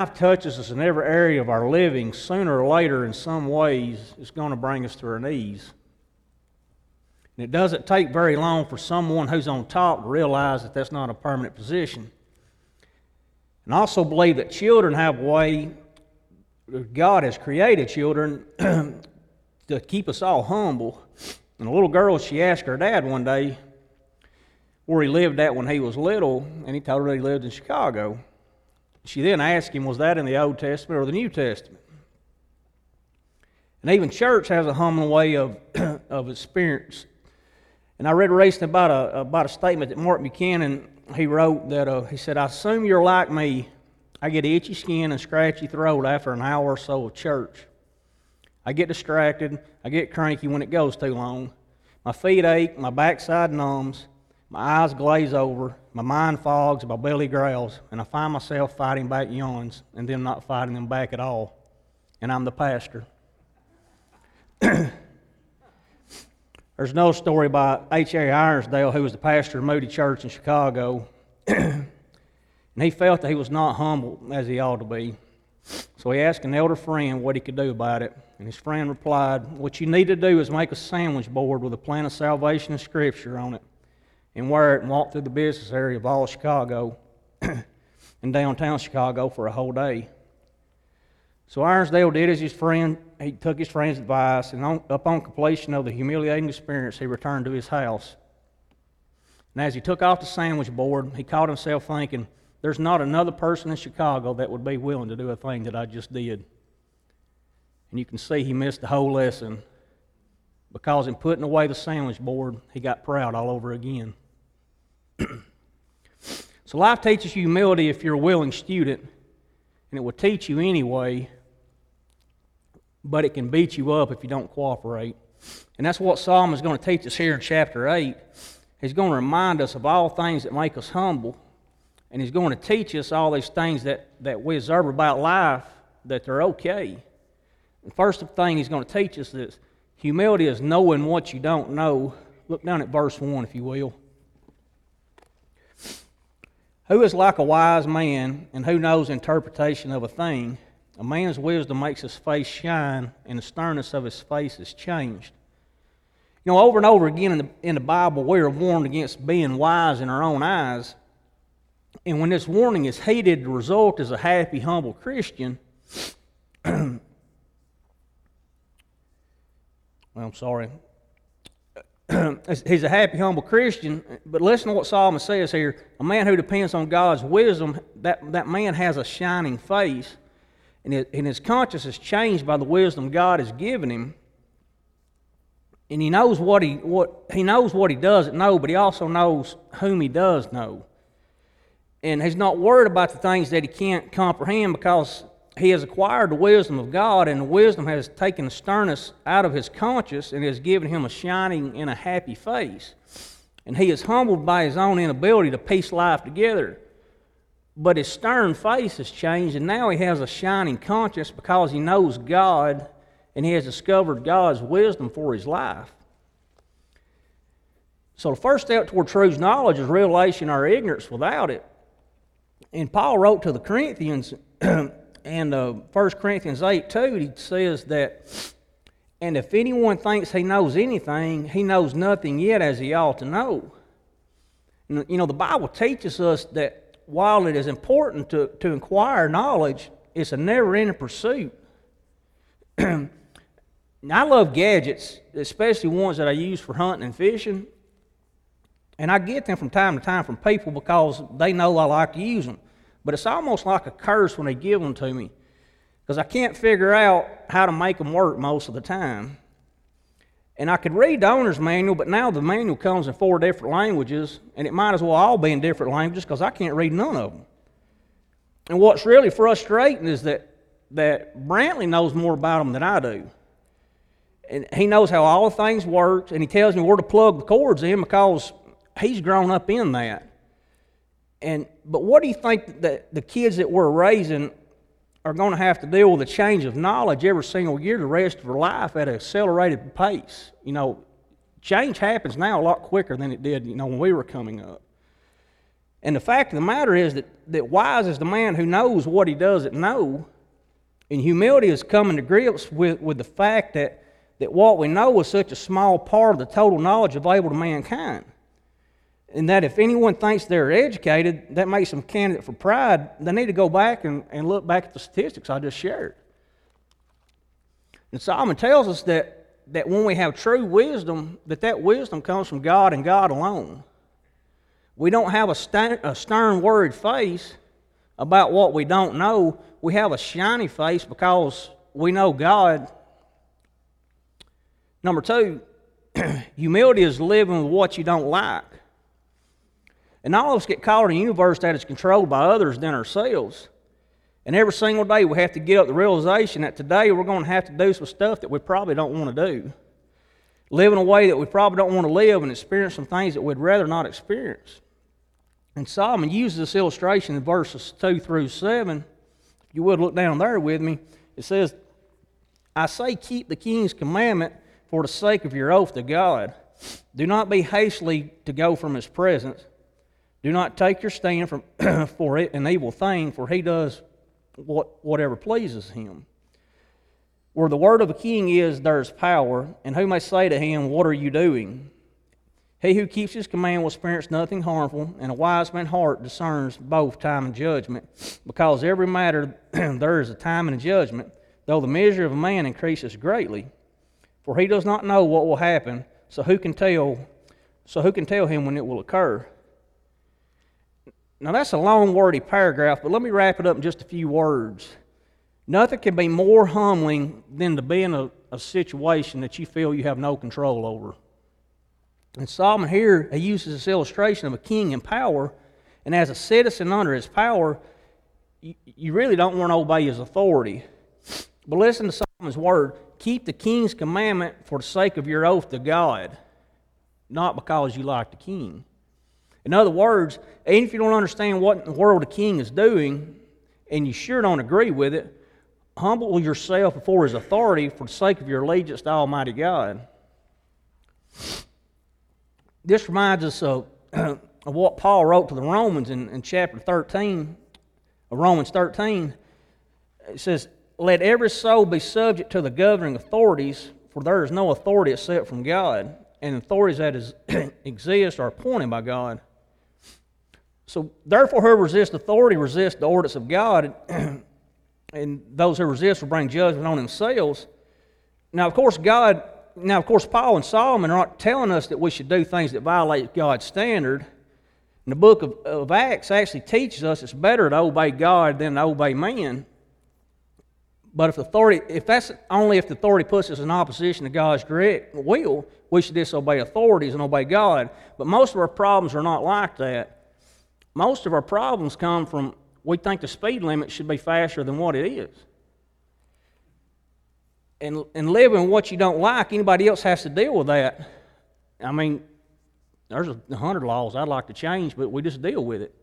life touches us in every area of our living, sooner or later, in some ways, it's going to bring us to our knees. And it doesn't take very long for someone who's on top to realize that that's not a permanent position. And I also believe that children have a way, God has created children to keep us all humble. And a little girl, she asked her dad one day where he lived at when he was little, and he told her he lived in Chicago. She then asked him, Was that in the Old Testament or the New Testament? And even church has a humbling way of, of experience. And I read recently about a, about a statement that Mark Buchanan, he wrote that, uh, he said, I assume you're like me. I get itchy skin and scratchy throat after an hour or so of church. I get distracted. I get cranky when it goes too long. My feet ache, my backside numbs, my eyes glaze over, my mind fogs, my belly growls, and I find myself fighting back yawns and then not fighting them back at all. And I'm the pastor. There's no story by H.A. Ironside, who was the pastor of Moody Church in Chicago. and he felt that he was not humble as he ought to be. So he asked an elder friend what he could do about it. And his friend replied, What you need to do is make a sandwich board with a plan of salvation and scripture on it, and wear it and walk through the business area of all Chicago and downtown Chicago for a whole day. So Ironside did as his friend, he took his friend's advice, and on, upon completion of the humiliating experience, he returned to his house. And as he took off the sandwich board, he caught himself thinking, There's not another person in Chicago that would be willing to do a thing that I just did. And you can see he missed the whole lesson because in putting away the sandwich board, he got proud all over again. So life teaches you humility if you're a willing student, and it will teach you anyway, but it can beat you up if you don't cooperate. And that's what Solomon is going to teach us here in chapter 8. He's going to remind us of all things that make us humble, and he's going to teach us all these things that, that we observe about life that they're okay. The first thing he's going to teach us is humility is knowing what you don't know. Look down at verse 1, if you will. Who is like a wise man, and who knows interpretation of a thing? A man's wisdom makes his face shine, and the sternness of his face is changed. You know, over and over again in the, in the Bible, we are warned against being wise in our own eyes. And when this warning is heeded, the result is a happy, humble Christian well, I'm sorry. He's a happy, humble Christian, but listen to what Solomon says here. A man who depends on God's wisdom, that, that man has a shining face, and, it, and his conscience is changed by the wisdom God has given him. And he knows what he, what, he knows what he doesn't know, but he also knows whom he does know. And he's not worried about the things that he can't comprehend because he has acquired the wisdom of God, and the wisdom has taken the sternness out of his conscience and has given him a shining and a happy face. And he is humbled by his own inability to piece life together. But his stern face has changed, and now he has a shining conscience because he knows God and he has discovered God's wisdom for his life. So, the first step toward true knowledge is revelation or ignorance without it. And Paul wrote to the Corinthians and uh, 1 Corinthians 8 2, he says that, and if anyone thinks he knows anything, he knows nothing yet as he ought to know. And, you know, the Bible teaches us that while it is important to, to acquire knowledge, it's a never ending pursuit. I love gadgets, especially ones that I use for hunting and fishing. And I get them from time to time from people because they know I like to use them. But it's almost like a curse when they give them to me because I can't figure out how to make them work most of the time. And I could read the owner's manual, but now the manual comes in four different languages, and it might as well all be in different languages because I can't read none of them. And what's really frustrating is that, that Brantley knows more about them than I do. And he knows how all things work, and he tells me where to plug the cords in because he's grown up in that. And but what do you think that the kids that we're raising are going to have to deal with a change of knowledge every single year the rest of their life at an accelerated pace? You know, change happens now a lot quicker than it did, you know, when we were coming up. And the fact of the matter is that, that wise is the man who knows what he doesn't know. And humility is coming to grips with, with the fact that, that what we know is such a small part of the total knowledge available to mankind. And that if anyone thinks they're educated, that makes them candidate for pride. They need to go back and, and look back at the statistics I just shared. And Solomon tells us that, that when we have true wisdom, that that wisdom comes from God and God alone. We don't have a, stern, a stern, worried face about what we don't know. We have a shiny face because we know God. Number two, humility is living with what you don't like. And all of us get caught in a universe that is controlled by others than ourselves. And every single day we have to get up the realization that today we're going to have to do some stuff that we probably don't want to do. Live in a way that we probably don't want to live and experience some things that we'd rather not experience. And Solomon uses this illustration in verses 2 through 7. If you would look down there with me, it says, I say, keep the king's commandment for the sake of your oath to God. Do not be hastily to go from his presence. Do not take your stand from, for an evil thing, for he does what, whatever pleases him. Where the word of a king is, there is power, and who may say to him, What are you doing? He who keeps his command will experience nothing harmful, and a wise man's heart discerns both time and judgment. Because every matter there is a time and a judgment, though the measure of a man increases greatly. For he does not know what will happen, so who can tell so who can tell him when it will occur? Now, that's a long, wordy paragraph, but let me wrap it up in just a few words. Nothing can be more humbling than to be in a, a situation that you feel you have no control over. And Solomon here, he uses this illustration of a king in power, and as a citizen under his power, you, you really don't want to obey his authority. But listen to Solomon's word keep the king's commandment for the sake of your oath to God, not because you like the king. In other words, even if you don't understand what in the world a king is doing, and you sure don't agree with it, humble yourself before his authority for the sake of your allegiance to Almighty God. This reminds us of, of what Paul wrote to the Romans in, in chapter 13 of Romans 13. It says, Let every soul be subject to the governing authorities, for there is no authority except from God, and authorities that is, exist are appointed by God. So, therefore, whoever resists authority resists the ordinance of God, and those who resist will bring judgment on themselves. Now, of course, God, now, of course, Paul and Solomon are not telling us that we should do things that violate God's standard. And the book of, of Acts actually teaches us it's better to obey God than to obey man. But if authority, if that's only if the authority puts us in opposition to God's direct will, we should disobey authorities and obey God. But most of our problems are not like that. Most of our problems come from we think the speed limit should be faster than what it is. And, and living what you don't like, anybody else has to deal with that. I mean, there's a hundred laws I'd like to change, but we just deal with it.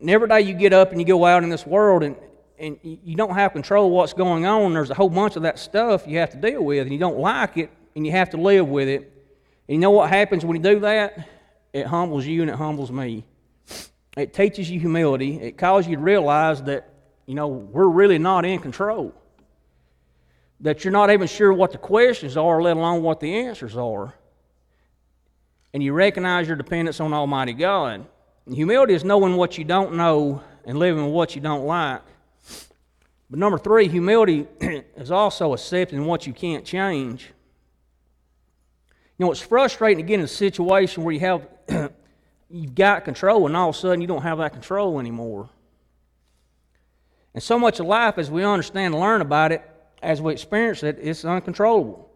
And every day you get up and you go out in this world and, and you don't have control of what's going on, there's a whole bunch of that stuff you have to deal with, and you don't like it, and you have to live with it. And you know what happens when you do that? It humbles you and it humbles me. It teaches you humility. It causes you to realize that, you know, we're really not in control. That you're not even sure what the questions are, let alone what the answers are. And you recognize your dependence on Almighty God. And humility is knowing what you don't know and living what you don't like. But number three, humility is also accepting what you can't change. You know, it's frustrating to get in a situation where you have you've got control, and all of a sudden you don't have that control anymore. And so much of life, as we understand and learn about it, as we experience it, it's uncontrollable.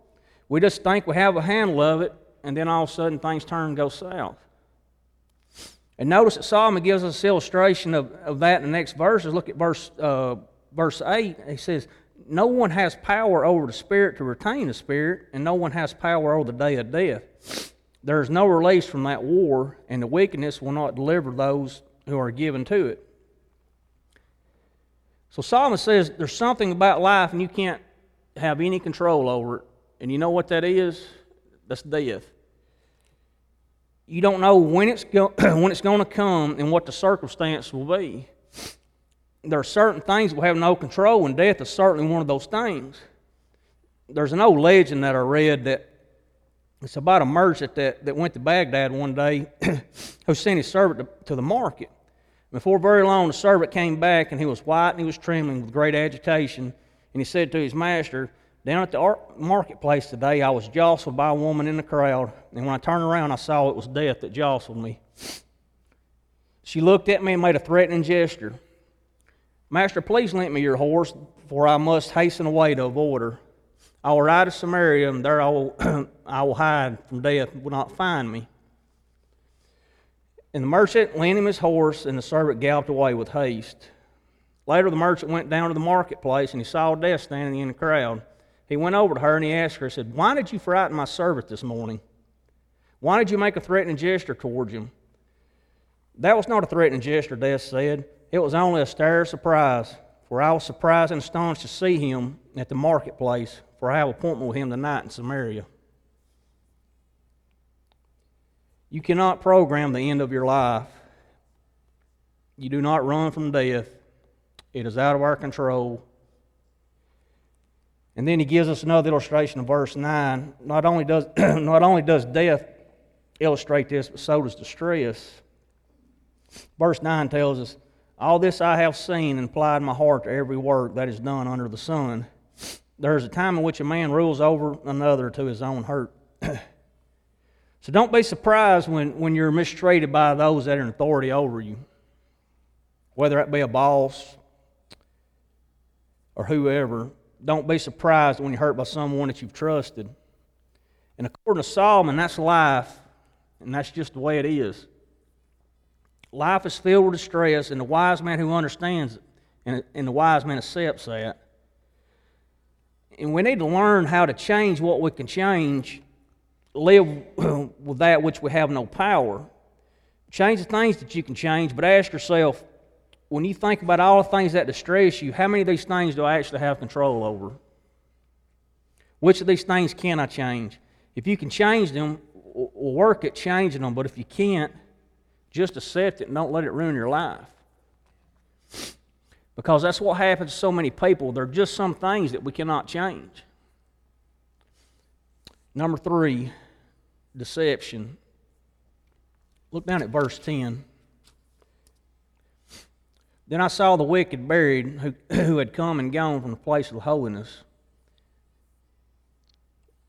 We just think we have a handle of it, and then all of a sudden things turn and go south. And notice that Solomon gives us illustration of, of that in the next verses. Look at verse, uh, verse 8. He says, No one has power over the Spirit to retain the Spirit, and no one has power over the day of death. There is no release from that war, and the wickedness will not deliver those who are given to it. So Solomon says there's something about life and you can't have any control over it. And you know what that is? That's death. you don't know when it's, go- when it's going to come and what the circumstance will be. There are certain things we have no control, and death is certainly one of those things. There's an old legend that I read that it's about a merchant that, that went to Baghdad one day who sent his servant to, to the market. Before very long, the servant came back, and he was white and he was trembling with great agitation. And he said to his master, Down at the marketplace today, I was jostled by a woman in the crowd, and when I turned around, I saw it was death that jostled me. She looked at me and made a threatening gesture. Master, please lend me your horse, for I must hasten away to avoid her. I will ride to Samaria, and there I will, I will hide from death, will not find me. And the merchant lent him his horse, and the servant galloped away with haste. Later, the merchant went down to the marketplace, and he saw death standing in the crowd. He went over to her and he asked her, he said, Why did you frighten my servant this morning? Why did you make a threatening gesture towards him? That was not a threatening gesture, Death said. It was only a stare of surprise, for I was surprised and astonished to see him at the marketplace, for I have appointment with him tonight in Samaria. You cannot program the end of your life. You do not run from death, it is out of our control. And then he gives us another illustration of verse 9. Not only does, not only does death illustrate this, but so does distress. Verse 9 tells us, All this I have seen and applied my heart to every work that is done under the sun. There is a time in which a man rules over another to his own hurt. So don't be surprised when, when you're mistreated by those that are in authority over you, whether that be a boss or whoever. Don't be surprised when you're hurt by someone that you've trusted. And according to Solomon, that's life, and that's just the way it is. Life is filled with distress, and the wise man who understands it, and, and the wise man accepts that. And we need to learn how to change what we can change live with that which we have no power. Change the things that you can change, but ask yourself when you think about all the things that distress you, how many of these things do I actually have control over? Which of these things can I change? If you can change them, work at changing them, but if you can't, just accept it and don't let it ruin your life. Because that's what happens to so many people. There are just some things that we cannot change. Number three, deception. Look down at verse 10. Then I saw the wicked buried who, who had come and gone from the place of holiness.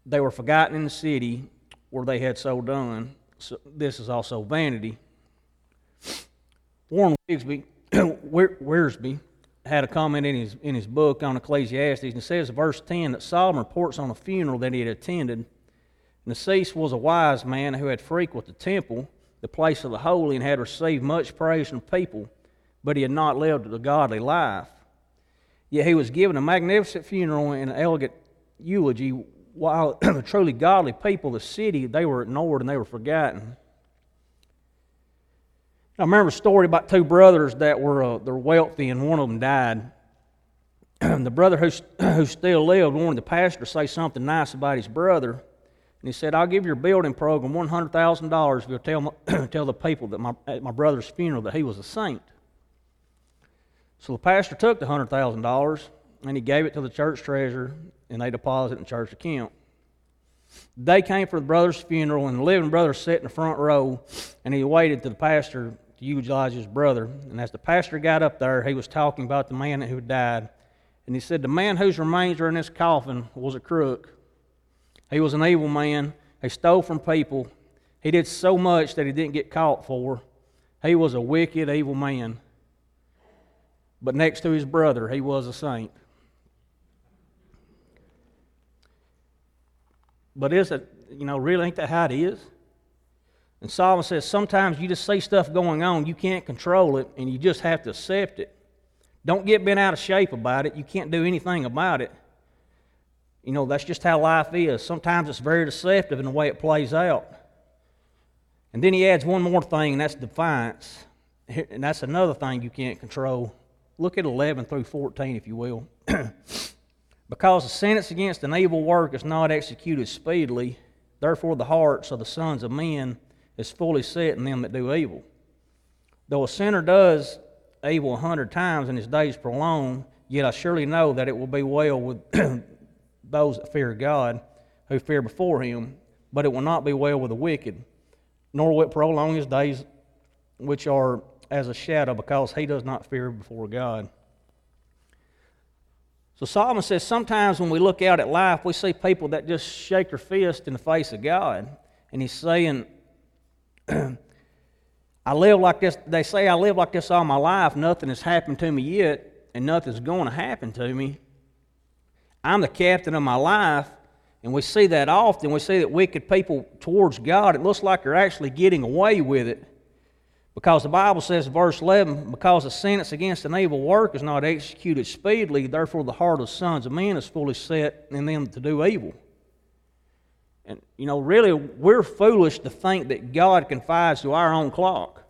They were forgotten in the city where they had so done. So this is also vanity. Warren Wiersbe, Wiersbe had a comment in his, in his book on Ecclesiastes, and says, verse 10, that Solomon reports on a funeral that he had attended. The deceased was a wise man who had frequented the temple, the place of the holy, and had received much praise from people, but he had not lived a godly life. Yet he was given a magnificent funeral and an elegant eulogy, while the truly godly people of the city, they were ignored and they were forgotten. I remember a story about two brothers that were uh, they're wealthy, and one of them died. the brother who, who still lived wanted the pastor to say something nice about his brother. And he said, I'll give your building program $100,000 if you'll tell, my, tell the people that my, at my brother's funeral that he was a saint. So the pastor took the $100,000 and he gave it to the church treasurer and they deposited in church account. They came for the brother's funeral and the living brother sat in the front row and he waited to the pastor to eulogize his brother. And as the pastor got up there, he was talking about the man who died. And he said, The man whose remains are in this coffin was a crook. He was an evil man. He stole from people. He did so much that he didn't get caught for. He was a wicked, evil man. But next to his brother, he was a saint. But is it, you know, really ain't that how it is? And Solomon says sometimes you just see stuff going on, you can't control it, and you just have to accept it. Don't get bent out of shape about it. You can't do anything about it. You know, that's just how life is. Sometimes it's very deceptive in the way it plays out. And then he adds one more thing, and that's defiance. And that's another thing you can't control. Look at 11 through 14, if you will. because the sentence against an evil work is not executed speedily, therefore the hearts of the sons of men is fully set in them that do evil. Though a sinner does evil a hundred times and his days prolong, yet I surely know that it will be well with those that fear God, who fear before him, but it will not be well with the wicked, nor will it prolong his days which are as a shadow, because he does not fear before God. So Solomon says sometimes when we look out at life, we see people that just shake their fist in the face of God. And he's saying, I live like this, they say I live like this all my life. Nothing has happened to me yet, and nothing's going to happen to me. I'm the captain of my life, and we see that often. We see that wicked people towards God, it looks like they're actually getting away with it. Because the Bible says, verse 11, because the sentence against an evil work is not executed speedily, therefore the heart of sons of men is fully set in them to do evil. And, you know, really, we're foolish to think that God confides to our own clock.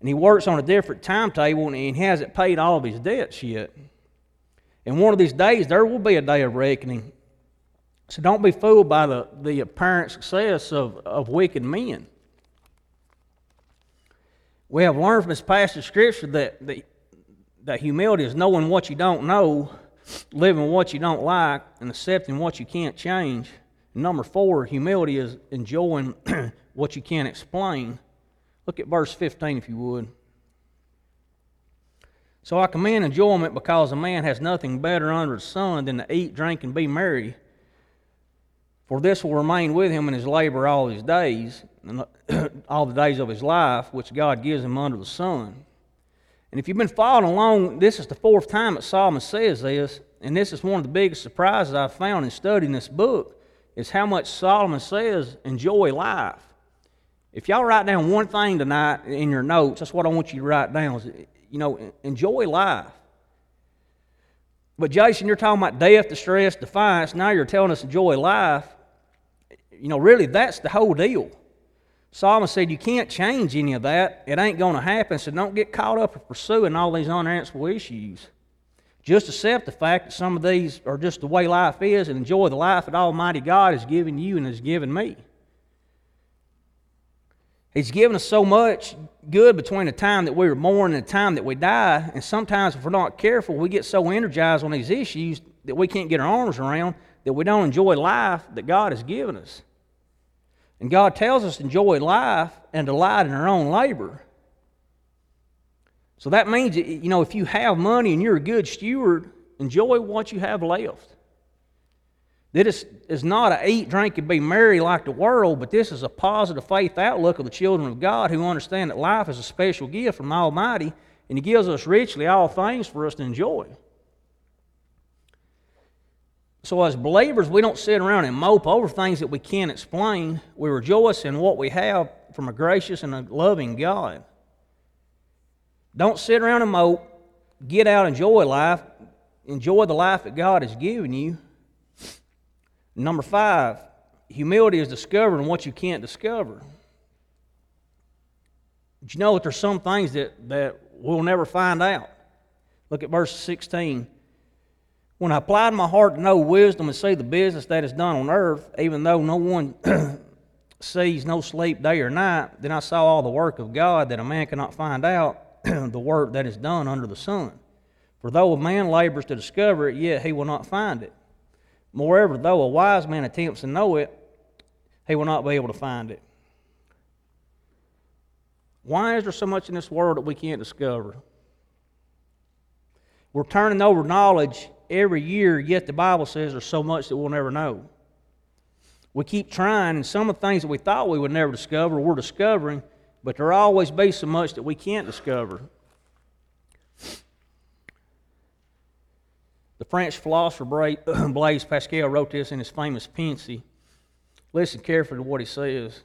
And He works on a different timetable and He hasn't paid all of His debts yet. And one of these days, there will be a day of reckoning. So don't be fooled by the, the apparent success of, of wicked men. We have learned from this passage of Scripture that, that, that humility is knowing what you don't know, living what you don't like, and accepting what you can't change. Number four, humility is enjoying what you can't explain. Look at verse 15 if you would. So I commend enjoyment because a man has nothing better under the sun than to eat, drink, and be merry. For this will remain with him in his labor all his days all the days of his life, which God gives him under the sun. And if you've been following along, this is the fourth time that Solomon says this, and this is one of the biggest surprises I've found in studying this book, is how much Solomon says enjoy life. If y'all write down one thing tonight in your notes, that's what I want you to write down. Is, you know, enjoy life. But Jason, you're talking about death, distress, defiance. Now you're telling us enjoy life. You know, really, that's the whole deal. Solomon said, You can't change any of that. It ain't going to happen, so don't get caught up in pursuing all these unanswerable issues. Just accept the fact that some of these are just the way life is and enjoy the life that Almighty God has given you and has given me. He's given us so much good between the time that we were born and the time that we die. And sometimes, if we're not careful, we get so energized on these issues that we can't get our arms around that we don't enjoy life that God has given us. And God tells us to enjoy life and delight in our own labor. So that means, you know, if you have money and you're a good steward, enjoy what you have left. This is not a eat, drink, and be merry like the world, but this is a positive faith outlook of the children of God who understand that life is a special gift from the Almighty, and He gives us richly all things for us to enjoy. So, as believers, we don't sit around and mope over things that we can't explain. We rejoice in what we have from a gracious and a loving God. Don't sit around and mope. Get out, enjoy life. Enjoy the life that God has given you. Number five, humility is discovering what you can't discover. But you know that there's some things that, that we'll never find out. Look at verse 16. When I applied my heart to know wisdom and see the business that is done on earth, even though no one sees no sleep day or night, then I saw all the work of God that a man cannot find out, the work that is done under the sun. For though a man labors to discover it, yet he will not find it. Moreover, though a wise man attempts to know it, he will not be able to find it. Why is there so much in this world that we can't discover? We're turning over knowledge every year, yet the Bible says there's so much that we'll never know. We keep trying, and some of the things that we thought we would never discover, we're discovering, but there'll always be so much that we can't discover. The French philosopher Blaise Pascal wrote this in his famous Pensée. Listen carefully to what he says.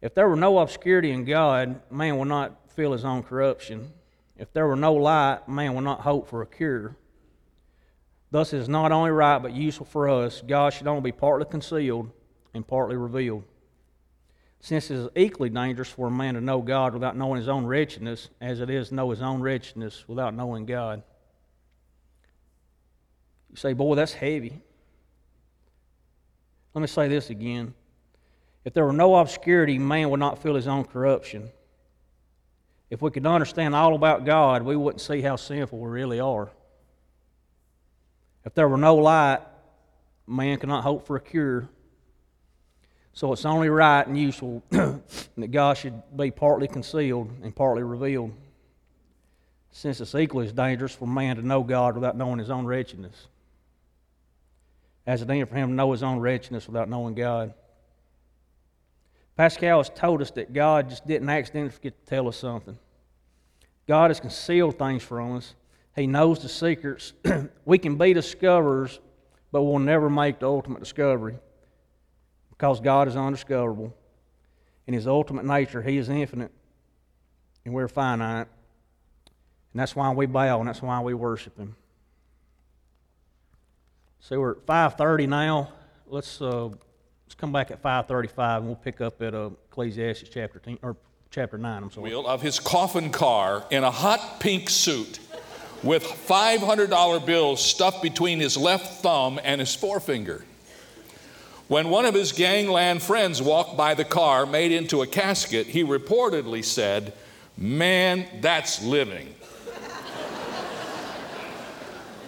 If there were no obscurity in God, man would not feel his own corruption. If there were no light, man would not hope for a cure. Thus, it is not only right but useful for us. God should only be partly concealed and partly revealed. Since it is equally dangerous for a man to know God without knowing his own wretchedness, as it is to know his own wretchedness without knowing God. You say, boy, that's heavy. Let me say this again. If there were no obscurity, man would not feel his own corruption. If we could understand all about God, we wouldn't see how sinful we really are. If there were no light, man cannot hope for a cure. So it's only right and useful that God should be partly concealed and partly revealed, since it's equally as dangerous for man to know God without knowing his own wretchedness, as it is for him to know his own wretchedness without knowing God. Pascal has told us that God just didn't accidentally forget to tell us something. God has concealed things from us. He knows the secrets. we can be discoverers, but we'll never make the ultimate discovery because God is undiscoverable. In His ultimate nature, He is infinite, and we're finite. And that's why we bow, and that's why we worship Him. So we're at 5:30 now. Let's uh, let's come back at 5:35, and we'll pick up at uh, Ecclesiastes chapter 10, or chapter 9. I'm sorry. Wheel of his coffin car in a hot pink suit with $500 bills stuffed between his left thumb and his forefinger. When one of his gangland friends walked by the car made into a casket, he reportedly said, Man, that's living.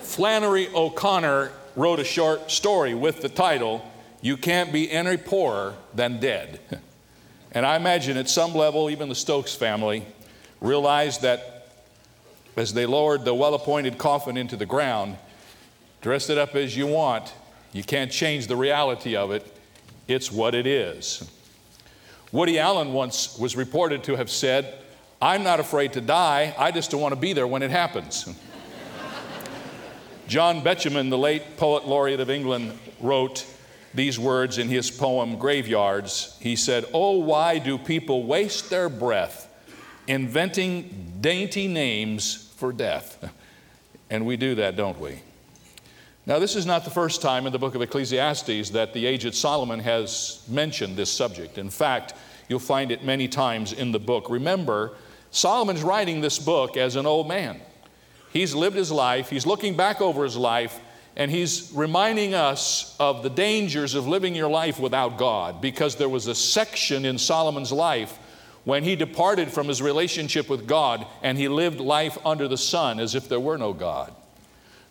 Flannery O'Connor wrote a short story with the title, You Can't Be Any Poorer Than Dead. And I imagine at some level, even the Stokes family realized that as they lowered the well appointed coffin into the ground, dress it up as you want, you can't change the reality of it. It's what it is. Woody Allen once was reported to have said, I'm not afraid to die, I just don't want to be there when it happens. John Betjeman, the late poet laureate of England, wrote these words in his poem Graveyards. He said, Oh, why do people waste their breath inventing dainty names for death? And we do that, don't we? Now, this is not the first time in the book of Ecclesiastes that the aged Solomon has mentioned this subject. In fact, you'll find it many times in the book. Remember, Solomon's writing this book as an old man. He's lived his life, he's looking back over his life, and he's reminding us of the dangers of living your life without God because there was a section in Solomon's life when he departed from his relationship with God and he lived life under the sun as if there were no God.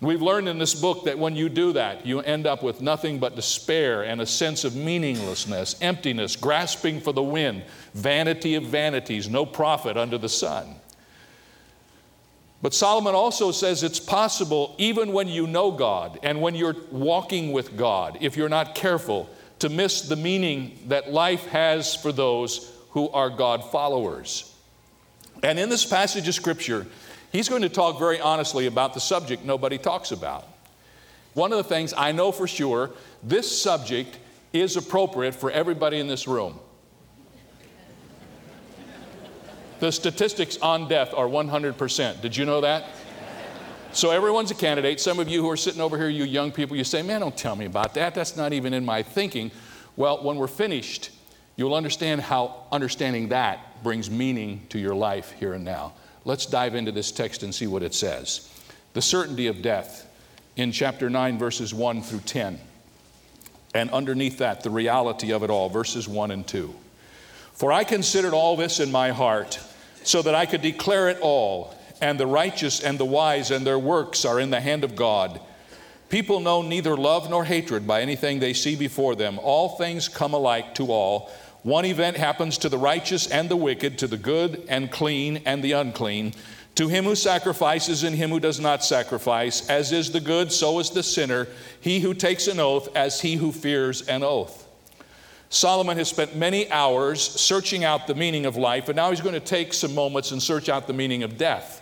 We've learned in this book that when you do that, you end up with nothing but despair and a sense of meaninglessness, emptiness, grasping for the wind, vanity of vanities, no profit under the sun. But Solomon also says it's possible, even when you know God and when you're walking with God, if you're not careful, to miss the meaning that life has for those who are God followers. And in this passage of Scripture, He's going to talk very honestly about the subject nobody talks about. One of the things I know for sure, this subject is appropriate for everybody in this room. The statistics on death are 100%. Did you know that? So everyone's a candidate. Some of you who are sitting over here, you young people, you say, Man, don't tell me about that. That's not even in my thinking. Well, when we're finished, you'll understand how understanding that brings meaning to your life here and now. Let's dive into this text and see what it says. The certainty of death in chapter 9, verses 1 through 10. And underneath that, the reality of it all, verses 1 and 2. For I considered all this in my heart, so that I could declare it all, and the righteous and the wise and their works are in the hand of God. People know neither love nor hatred by anything they see before them. All things come alike to all. One event happens to the righteous and the wicked, to the good and clean and the unclean, to him who sacrifices and him who does not sacrifice. As is the good, so is the sinner, he who takes an oath, as he who fears an oath. Solomon has spent many hours searching out the meaning of life, and now he's going to take some moments and search out the meaning of death.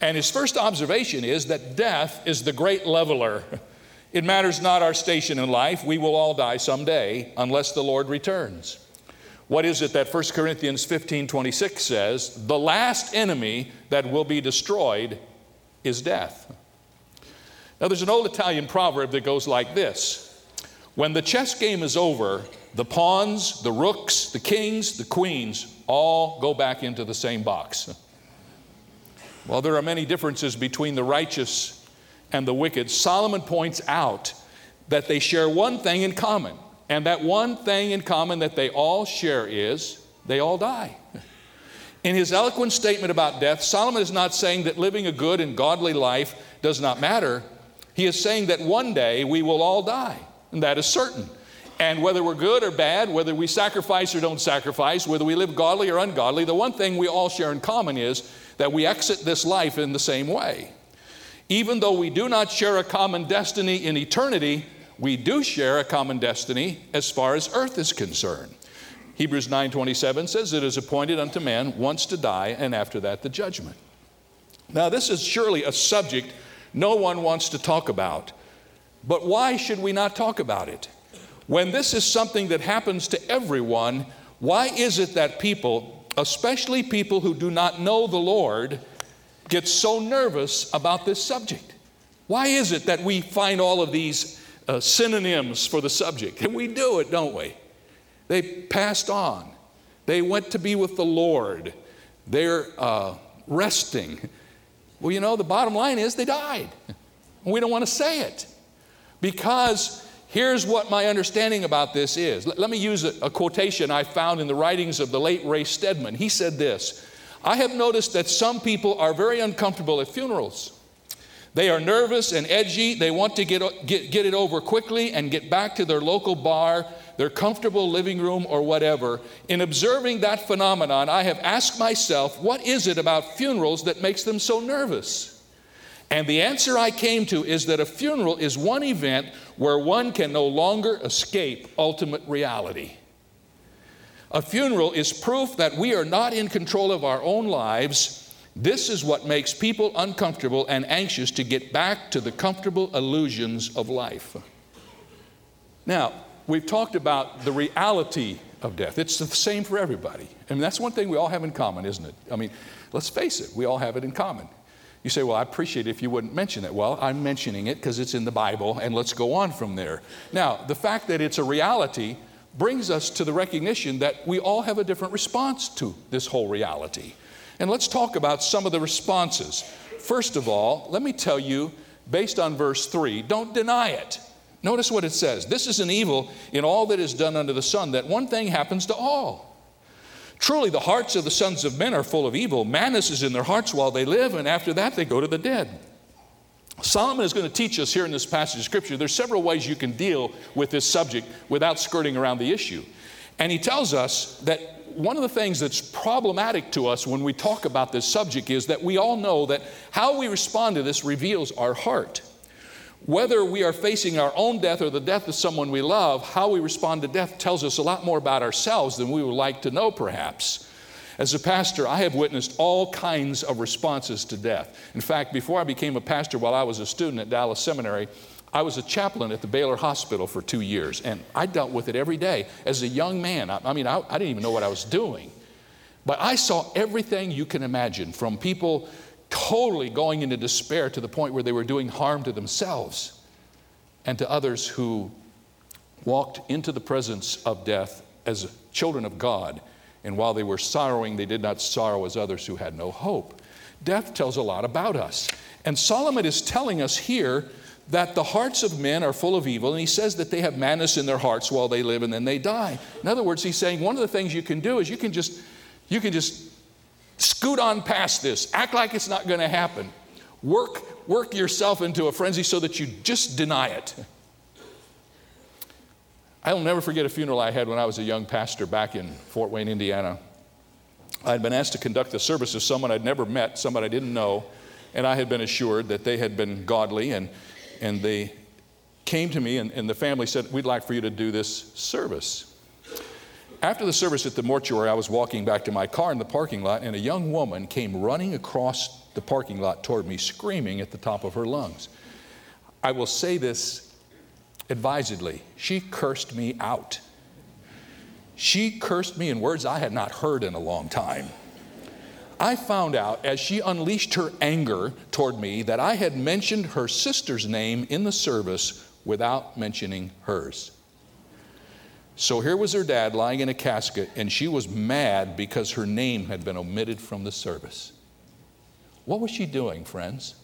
And his first observation is that death is the great leveler. It matters not our station in life, we will all die someday unless the Lord returns. What is it that 1 Corinthians 15 26 says? The last enemy that will be destroyed is death. Now, there's an old Italian proverb that goes like this When the chess game is over, the pawns, the rooks, the kings, the queens all go back into the same box. While there are many differences between the righteous and the wicked, Solomon points out that they share one thing in common And that one thing in common that they all share is they all die. In his eloquent statement about death, Solomon is not saying that living a good and godly life does not matter. He is saying that one day we will all die, and that is certain. And whether we're good or bad, whether we sacrifice or don't sacrifice, whether we live godly or ungodly, the one thing we all share in common is that we exit this life in the same way. Even though we do not share a common destiny in eternity, we do share a common destiny as far as earth is concerned. Hebrews 9:27 says it is appointed unto man once to die and after that the judgment. Now this is surely a subject no one wants to talk about. But why should we not talk about it? When this is something that happens to everyone, why is it that people, especially people who do not know the Lord, get so nervous about this subject? Why is it that we find all of these uh, synonyms for the subject? And we do it, don't we? They passed on. They went to be with the Lord. They're uh, resting. Well, you know, the bottom line is they died. We don't want to say it because here's what my understanding about this is. Let, let me use a, a quotation I found in the writings of the late Ray Stedman. He said this I have noticed that some people are very uncomfortable at funerals. They are nervous and edgy. They want to get, get, get it over quickly and get back to their local bar, their comfortable living room, or whatever. In observing that phenomenon, I have asked myself, what is it about funerals that makes them so nervous? And the answer I came to is that a funeral is one event where one can no longer escape ultimate reality. A funeral is proof that we are not in control of our own lives. This is what makes people uncomfortable and anxious to get back to the comfortable illusions of life. Now, we've talked about the reality of death. It's the same for everybody. I mean, that's one thing we all have in common, isn't it? I mean, let's face it, we all have it in common. You say, Well, I appreciate it if you wouldn't mention it. Well, I'm mentioning it because it's in the Bible, and let's go on from there. Now, the fact that it's a reality brings us to the recognition that we all have a different response to this whole reality. And let's talk about some of the responses. First of all, let me tell you, based on verse 3, don't deny it. Notice what it says. This is an evil in all that is done under the sun, that one thing happens to all. Truly, the hearts of the sons of men are full of evil. Madness is in their hearts while they live, and after that they go to the dead. Solomon is going to teach us here in this passage of Scripture there's several ways you can deal with this subject without skirting around the issue. And he tells us that one of the things that's problematic to us when we talk about this subject is that we all know that how we respond to this reveals our heart. Whether we are facing our own death or the death of someone we love, how we respond to death tells us a lot more about ourselves than we would like to know, perhaps. As a pastor, I have witnessed all kinds of responses to death. In fact, before I became a pastor, while I was a student at Dallas Seminary, I was a chaplain at the Baylor Hospital for two years, and I dealt with it every day as a young man. I, I mean, I, I didn't even know what I was doing. But I saw everything you can imagine from people totally going into despair to the point where they were doing harm to themselves, and to others who walked into the presence of death as children of God and while they were sorrowing, they did not sorrow as others who had no hope. Death tells a lot about us. And Solomon is telling us here that the hearts of men are full of evil, and he says that they have madness in their hearts while they live and then they die. In other words, he's saying one of the things you can do is you can just you can just scoot on past this, act like it's not going to happen. Work work yourself into a frenzy so that you just deny it. I'll never forget a funeral I had when I was a young pastor back in Fort Wayne, Indiana. I had been asked to conduct the service of someone I'd never met, someone I didn't know, and I had been assured that they had been godly, and, and they came to me, and, and the family said, We'd like for you to do this service. After the service at the mortuary, I was walking back to my car in the parking lot, and a young woman came running across the parking lot toward me, screaming at the top of her lungs. I will say this advisedly. She cursed me out. She cursed me in words I had not heard in a long time. I found out as she unleashed her anger toward me that I had mentioned her sister's name in the service without mentioning hers. So here was her dad lying in a casket, and she was mad because her name had been omitted from the service. What was she doing, friends?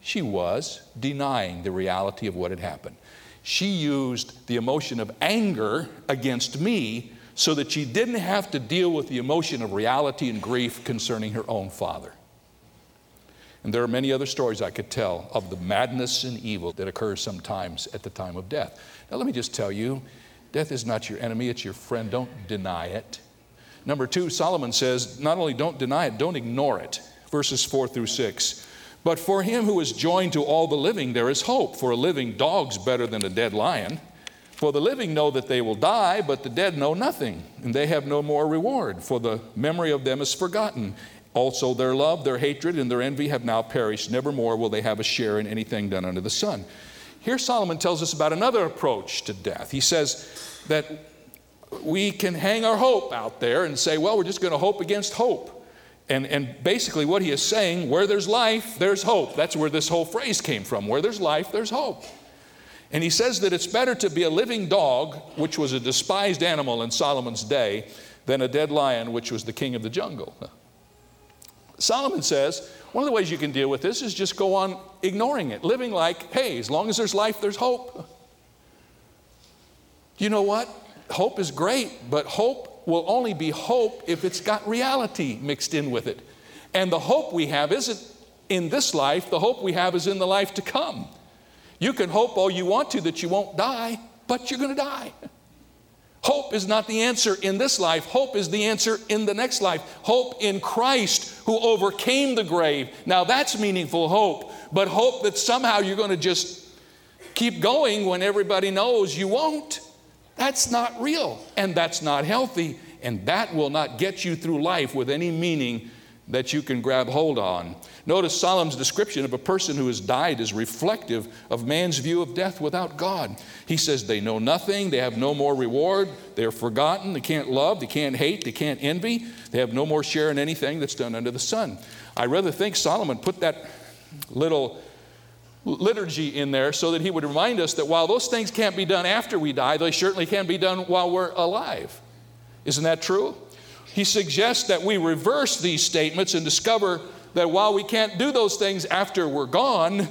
She was denying the reality of what had happened. She used the emotion of anger against me so that she didn't have to deal with the emotion of reality and grief concerning her own father. And there are many other stories I could tell of the madness and evil that occurs sometimes at the time of death. Now, let me just tell you death is not your enemy, it's your friend. Don't deny it. Number two, Solomon says, not only don't deny it, don't ignore it. Verses four through six. But for him who is joined to all the living, there is hope. For a living dog's better than a dead lion. For the living know that they will die, but the dead know nothing, and they have no more reward, for the memory of them is forgotten. Also, their love, their hatred, and their envy have now perished. Nevermore will they have a share in anything done under the sun. Here, Solomon tells us about another approach to death. He says that we can hang our hope out there and say, well, we're just going to hope against hope. And, and basically, what he is saying, where there's life, there's hope. That's where this whole phrase came from. Where there's life, there's hope. And he says that it's better to be a living dog, which was a despised animal in Solomon's day, than a dead lion, which was the king of the jungle. Solomon says one of the ways you can deal with this is just go on ignoring it, living like, hey, as long as there's life, there's hope. You know what? Hope is great, but hope will only be hope if it's got reality mixed in with it. And the hope we have isn't in this life, the hope we have is in the life to come. You can hope all you want to that you won't die, but you're going to die. Hope is not the answer in this life. Hope is the answer in the next life. Hope in Christ who overcame the grave. Now that's meaningful hope, but hope that somehow you're going to just keep going when everybody knows you won't. That's not real and that's not healthy, and that will not get you through life with any meaning that you can grab hold on. Notice Solomon's description of a person who has died is reflective of man's view of death without God. He says they know nothing, they have no more reward, they're forgotten, they can't love, they can't hate, they can't envy, they have no more share in anything that's done under the sun. I rather think Solomon put that little liturgy in there so that he would remind us that while those things can't be done after we die, they certainly can be done while we're alive. Isn't that true? He suggests that we reverse these statements and discover that while we can't do those things after we're gone,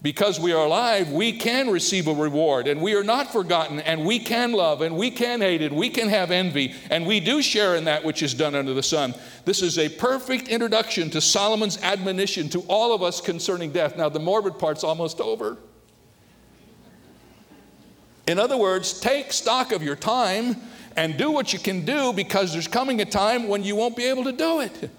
because we are alive, we can receive a reward and we are not forgotten and we can love and we can hate and we can have envy and we do share in that which is done under the sun. This is a perfect introduction to Solomon's admonition to all of us concerning death. Now, the morbid part's almost over. In other words, take stock of your time and do what you can do because there's coming a time when you won't be able to do it.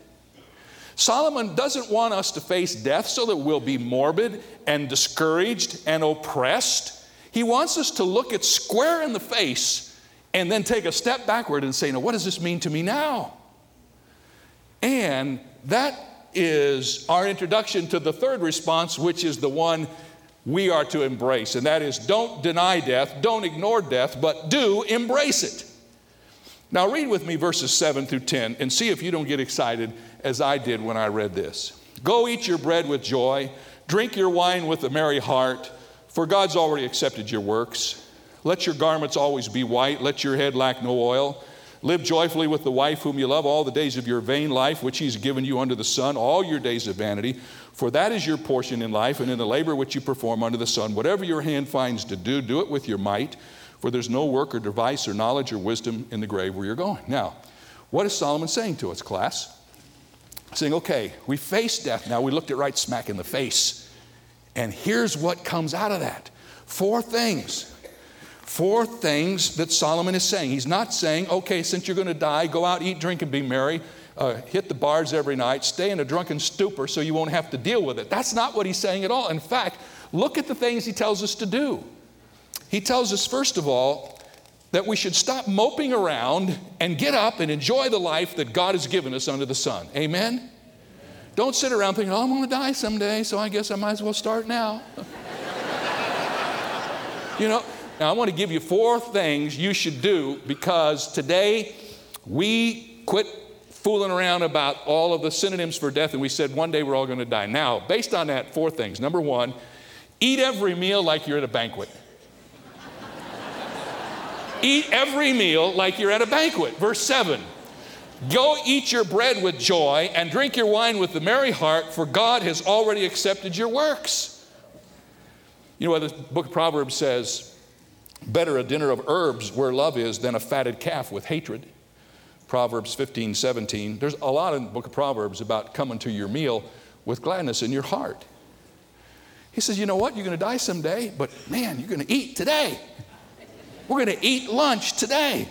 Solomon doesn't want us to face death so that we'll be morbid and discouraged and oppressed. He wants us to look it square in the face and then take a step backward and say, Now, what does this mean to me now? And that is our introduction to the third response, which is the one we are to embrace, and that is don't deny death, don't ignore death, but do embrace it. Now, read with me verses 7 through 10 and see if you don't get excited as I did when I read this. Go eat your bread with joy, drink your wine with a merry heart, for God's already accepted your works. Let your garments always be white, let your head lack no oil. Live joyfully with the wife whom you love all the days of your vain life, which he's given you under the sun, all your days of vanity. For that is your portion in life and in the labor which you perform under the sun. Whatever your hand finds to do, do it with your might, for there's no work or device or knowledge or wisdom in the grave where you're going. Now, what is Solomon saying to us, class? saying, okay, we face death now. We looked it right smack in the face. And here's what comes out of that four things. Four things that Solomon is saying. He's not saying, okay, since you're going to die, go out, eat, drink, and be merry. Uh, hit the bars every night, stay in a drunken stupor so you won't have to deal with it. That's not what he's saying at all. In fact, look at the things he tells us to do. He tells us, first of all, that we should stop moping around and get up and enjoy the life that God has given us under the sun. Amen? Amen. Don't sit around thinking, oh, I'm going to die someday, so I guess I might as well start now. you know, now I want to give you four things you should do because today we quit fooling around about all of the synonyms for death and we said one day we're all going to die. Now, based on that, four things. Number one, eat every meal like you're at a banquet. Eat every meal like you're at a banquet. Verse 7 Go eat your bread with joy and drink your wine with a merry heart, for God has already accepted your works. You know what the book of Proverbs says? Better a dinner of herbs where love is than a fatted calf with hatred. Proverbs 15, 17. There's a lot in the book of Proverbs about coming to your meal with gladness in your heart. He says, You know what? You're going to die someday, but man, you're going to eat today. We're going to eat lunch today.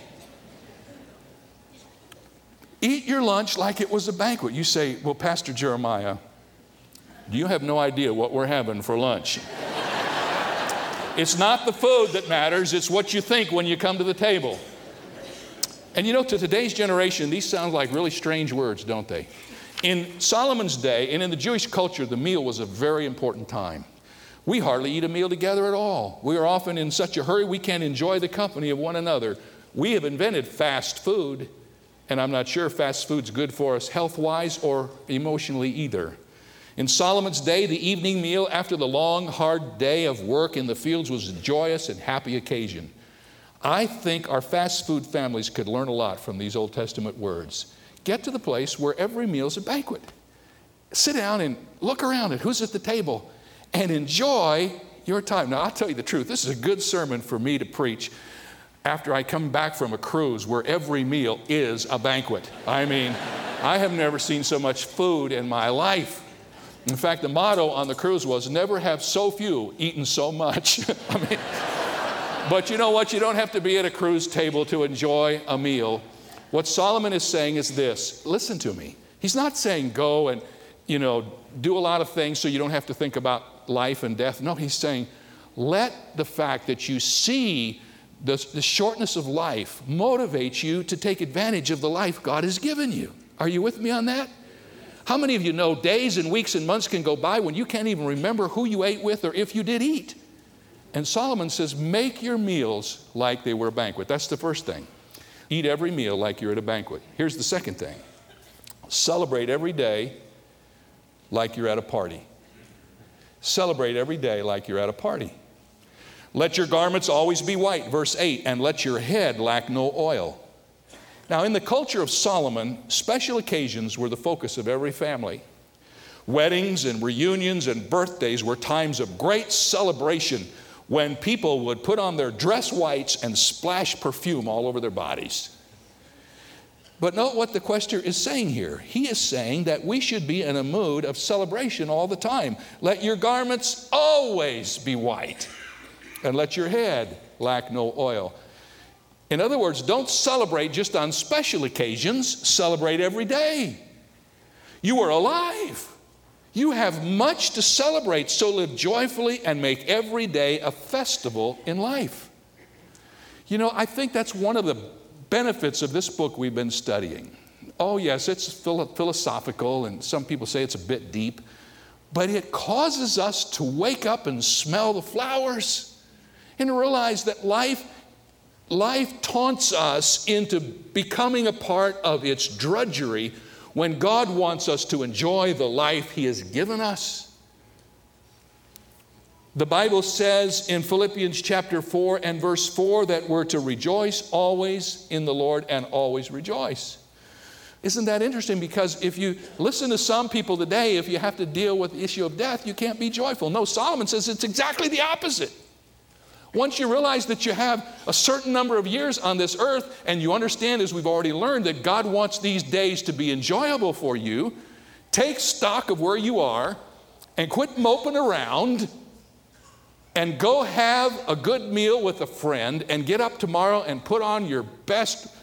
Eat your lunch like it was a banquet. You say, Well, Pastor Jeremiah, do you have no idea what we're having for lunch. it's not the food that matters, it's what you think when you come to the table. And you know, to today's generation, these sound like really strange words, don't they? In Solomon's day and in the Jewish culture, the meal was a very important time. We hardly eat a meal together at all. We are often in such a hurry we can't enjoy the company of one another. We have invented fast food, and I'm not sure fast food's good for us health wise or emotionally either. In Solomon's day, the evening meal after the long, hard day of work in the fields was a joyous and happy occasion. I think our fast food families could learn a lot from these Old Testament words. Get to the place where every meal is a banquet. Sit down and look around at who's at the table and enjoy your time. Now, I'll tell you the truth, this is a good sermon for me to preach after I come back from a cruise where every meal is a banquet. I mean, I have never seen so much food in my life. In fact, the motto on the cruise was never have so few eaten so much. I mean, but you know what? You don't have to be at a cruise table to enjoy a meal. What Solomon is saying is this listen to me. He's not saying go and, you know, do a lot of things so you don't have to think about life and death. No, he's saying let the fact that you see the, the shortness of life motivate you to take advantage of the life God has given you. Are you with me on that? How many of you know days and weeks and months can go by when you can't even remember who you ate with or if you did eat? And Solomon says, make your meals like they were a banquet. That's the first thing. Eat every meal like you're at a banquet. Here's the second thing celebrate every day like you're at a party. Celebrate every day like you're at a party. Let your garments always be white, verse 8, and let your head lack no oil. Now, in the culture of Solomon, special occasions were the focus of every family. Weddings and reunions and birthdays were times of great celebration when people would put on their dress whites and splash perfume all over their bodies. But note what the questioner is saying here. He is saying that we should be in a mood of celebration all the time. Let your garments always be white, and let your head lack no oil. In other words, don't celebrate just on special occasions, celebrate every day. You are alive. You have much to celebrate, so live joyfully and make every day a festival in life. You know, I think that's one of the benefits of this book we've been studying. Oh, yes, it's philosophical, and some people say it's a bit deep, but it causes us to wake up and smell the flowers and realize that life, life taunts us into becoming a part of its drudgery when God wants us to enjoy the life He has given us. The Bible says in Philippians chapter 4 and verse 4 that we're to rejoice always in the Lord and always rejoice. Isn't that interesting? Because if you listen to some people today, if you have to deal with the issue of death, you can't be joyful. No, Solomon says it's exactly the opposite. Once you realize that you have a certain number of years on this earth, and you understand, as we've already learned, that God wants these days to be enjoyable for you, take stock of where you are and quit moping around and go have a good meal with a friend and get up tomorrow and put on your best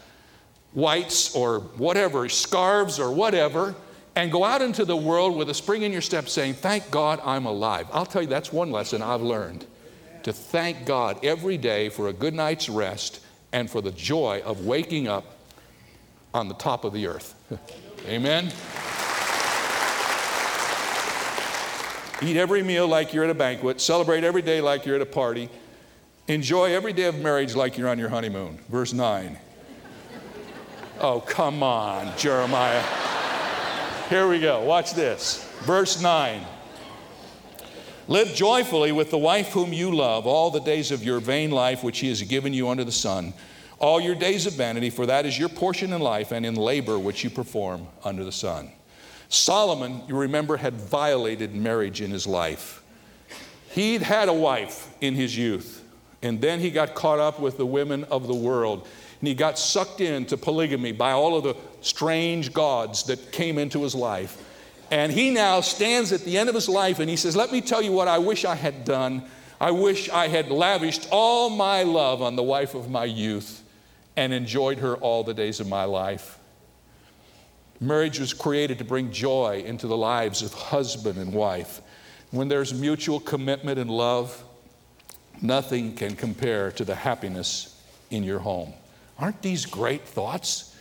whites or whatever, scarves or whatever, and go out into the world with a spring in your step saying, Thank God I'm alive. I'll tell you, that's one lesson I've learned to thank God every day for a good night's rest and for the joy of waking up on the top of the earth. Amen. Eat every meal like you're at a banquet. Celebrate every day like you're at a party. Enjoy every day of marriage like you're on your honeymoon. Verse 9. Oh, come on, Jeremiah. Here we go. Watch this. Verse 9. Live joyfully with the wife whom you love all the days of your vain life which he has given you under the sun, all your days of vanity, for that is your portion in life and in labor which you perform under the sun. Solomon, you remember, had violated marriage in his life. He'd had a wife in his youth, And then he got caught up with the women of the world. And he got sucked into polygamy by all of the strange gods that came into his life. And he now stands at the end of his life and he says, Let me tell you what I wish I had done. I wish I had lavished all my love on the wife of my youth and enjoyed her all the days of my life. Marriage was created to bring joy into the lives of husband and wife. When there's mutual commitment and love, nothing can compare to the happiness in your home. Aren't these great thoughts?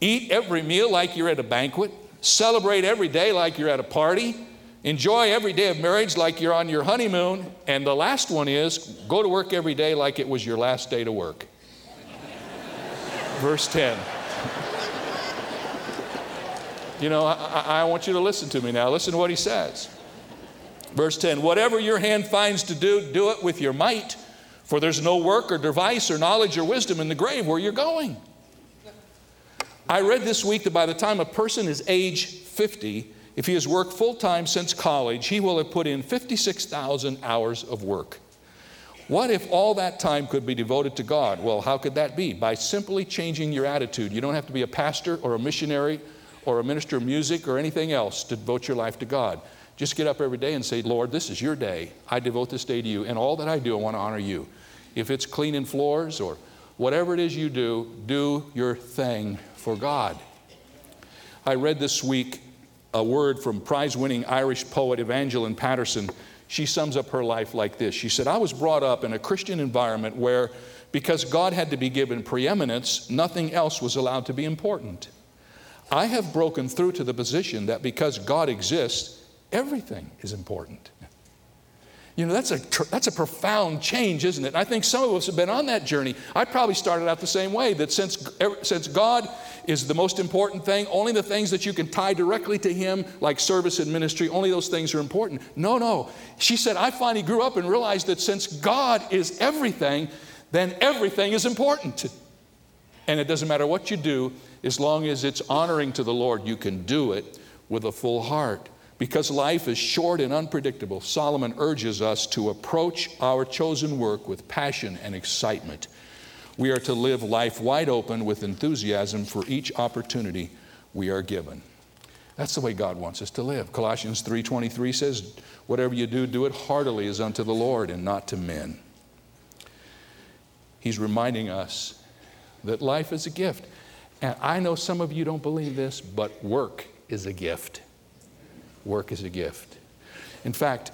Eat every meal like you're at a banquet, celebrate every day like you're at a party, enjoy every day of marriage like you're on your honeymoon, and the last one is go to work every day like it was your last day to work. Verse 10. You know, I, I, want you to listen to me now. Listen to what he says. Verse 10 Whatever your hand finds to do, do it with your might, for there's no work or device or knowledge or wisdom in the grave where you're going. I read this week that by the time a person is age 50, if he has worked full time since college, he will have put in 56,000 hours of work. What if all that time could be devoted to God? Well, how could that be? By simply changing your attitude. You don't have to be a pastor or a missionary or a minister of music or anything else to devote your life to God. Just get up every day and say, Lord, this is your day. I devote this day to you. And all that I do, I want to honor you. If it's cleaning floors or whatever it is you do, do your thing for God. I read this week a word from prize winning Irish poet Evangeline Paterson. She sums up her life like this She said, I was brought up in a Christian environment where, because God had to be given preeminence, nothing else was allowed to be important. I have broken through to the position that because God exists, Everything is important. You know, that's a, that's a profound change, isn't it? I think some of us have been on that journey. I probably started out the same way that since, since God is the most important thing, only the things that you can tie directly to Him, like service and ministry, only those things are important. No, no. She said, I finally grew up and realized that since God is everything, then everything is important. And it doesn't matter what you do, as long as it's honoring to the Lord, you can do it with a full heart. Because life is short and unpredictable, Solomon urges us to approach our chosen work with passion and excitement. We are to live life wide open with enthusiasm for each opportunity we are given. That's the way God wants us to live. Colossians 3:23 says, "Whatever you do, do it heartily as unto the Lord and not to men." He's reminding us that life is a gift. And I know some of you don't believe this, but work is a gift work is a gift. In fact,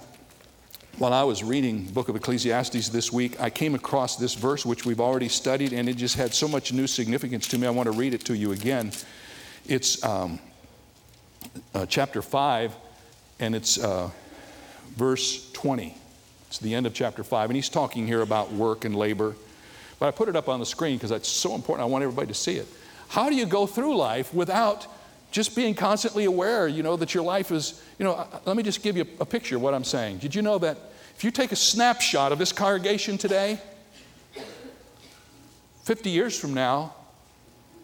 while I was reading book of Ecclesiastes this week, I came across this verse which we've already studied, and it just had so much new significance to me. I want to read it to you again. It's um, uh, chapter 5, and it's uh, verse 20. It's the end of chapter 5, and he's talking here about work and labor. But I put it up on the screen because that's so important. I want everybody to see it. How do you go through life without just being constantly aware, you know, that your life is, you know, uh, let me just give you a picture of what I'm saying. Did you know that if you take a snapshot of this congregation today, 50 years from now,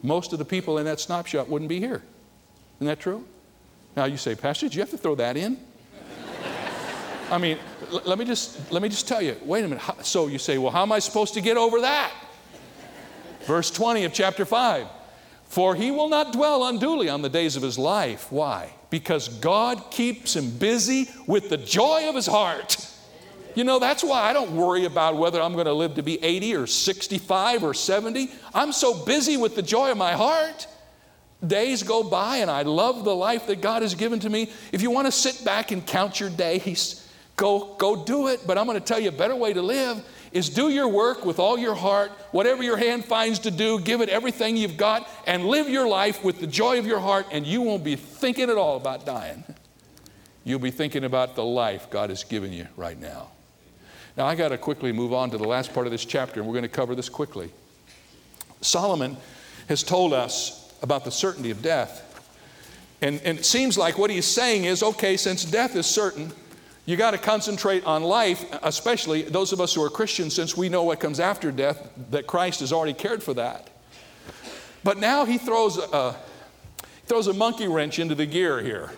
most of the people in that snapshot wouldn't be here. Isn't that true? Now you say, Pastor, did you have to throw that in? I mean, l- let me just let me just tell you. Wait a minute. How, so you say, well, how am I supposed to get over that? Verse 20 of chapter 5. For he will not dwell unduly on the days of his life. Why? Because God keeps him busy with the joy of his heart. You know, that's why I don't worry about whether I'm going to live to be 80 or 65 or 70. I'm so busy with the joy of my heart. Days go by and I love the life that God has given to me. If you want to sit back and count your days, go, go do it. But I'm going to tell you a better way to live is do your work with all your heart, whatever your hand finds to do, give it everything you've got, and live your life with the joy of your heart, and you won't be thinking at all about dying. You'll be thinking about the life God has given you right now. Now, I got to quickly move on to the last part of this chapter, and we're going to cover this quickly. Solomon has told us about the certainty of death. And, and it seems like what he's saying is okay, since death is certain, you got to concentrate on life, especially those of us who are Christians, since we know what comes after death, that Christ has already cared for that. But now he throws a, throws a monkey wrench into the gear here.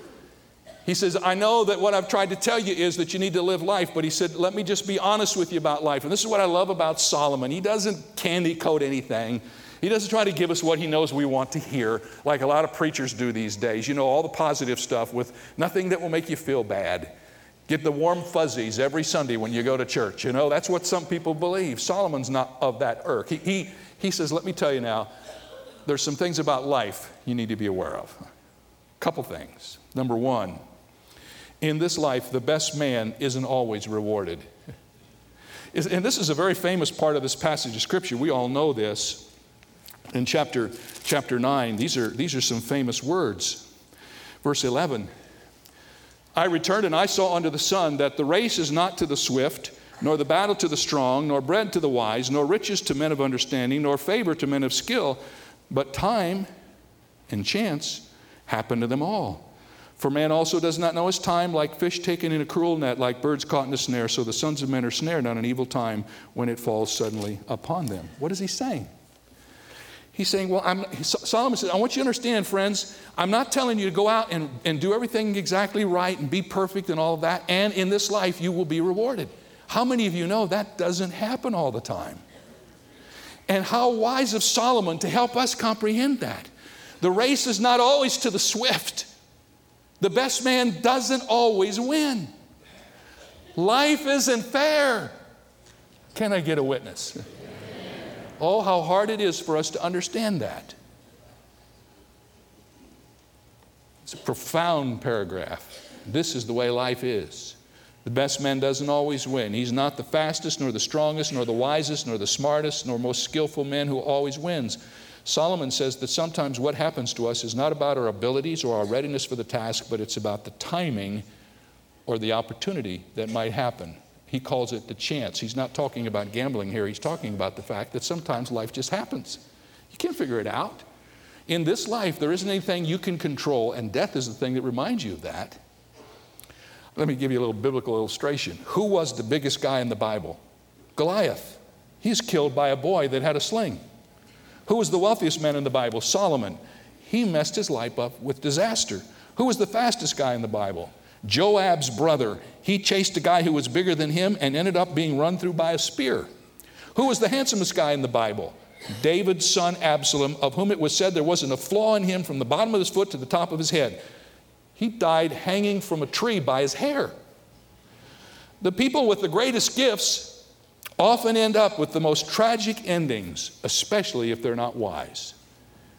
He says, I know that what I've tried to tell you is that you need to live life, but he said, let me just be honest with you about life. And this is what I love about Solomon. He doesn't candy coat anything. He doesn't try to give us what he knows we want to hear, like a lot of preachers do these days. You know, all the positive stuff with nothing that will make you feel bad. Get the warm fuzzies every Sunday when you go to church. You know, that's what some people believe. Solomon's not of that irk. He, he, he says, Let me tell you now, there's some things about life you need to be aware of. A couple things. Number one, in this life, the best man isn't always rewarded. And this is a very famous part of this passage of Scripture. We all know this. In chapter, chapter 9, these are, these are some famous words. Verse 11 I returned and I saw under the sun that the race is not to the swift, nor the battle to the strong, nor bread to the wise, nor riches to men of understanding, nor favor to men of skill, but time and chance happen to them all. For man also does not know his time, like fish taken in a cruel net, like birds caught in a snare. So the sons of men are snared on an evil time when it falls suddenly upon them. What is he saying? He's saying, Well, I'm, Solomon says, I want you to understand, friends, I'm not telling you to go out and, and do everything exactly right and be perfect and all of that, and in this life you will be rewarded. How many of you know that doesn't happen all the time? And how wise of Solomon to help us comprehend that. The race is not always to the swift. The best man doesn't always win. Life isn't fair. Can I get a witness? Oh, how hard it is for us to understand that. It's a profound paragraph. This is the way life is. The best man doesn't always win. He's not the fastest, nor the strongest, nor the wisest, nor the smartest, nor most skillful man who always wins. Solomon says that sometimes what happens to us is not about our abilities or our readiness for the task, but it's about the timing or the opportunity that might happen. He calls it the chance. He's not talking about gambling here, he's talking about the fact that sometimes life just happens. You can't figure it out. In this life, there isn't anything you can control, and death is the thing that reminds you of that. Let me give you a little biblical illustration. Who was the biggest guy in the Bible? Goliath. He's killed by a boy that had a sling. Who was the wealthiest man in the Bible? Solomon. He messed his life up with disaster. Who was the fastest guy in the Bible? Joab's brother. He chased a guy who was bigger than him and ended up being run through by a spear. Who was the handsomest guy in the Bible? David's son Absalom, of whom it was said there wasn't a flaw in him from the bottom of his foot to the top of his head. He died hanging from a tree by his hair. The people with the greatest gifts often end up with the most tragic endings, especially if they're not wise.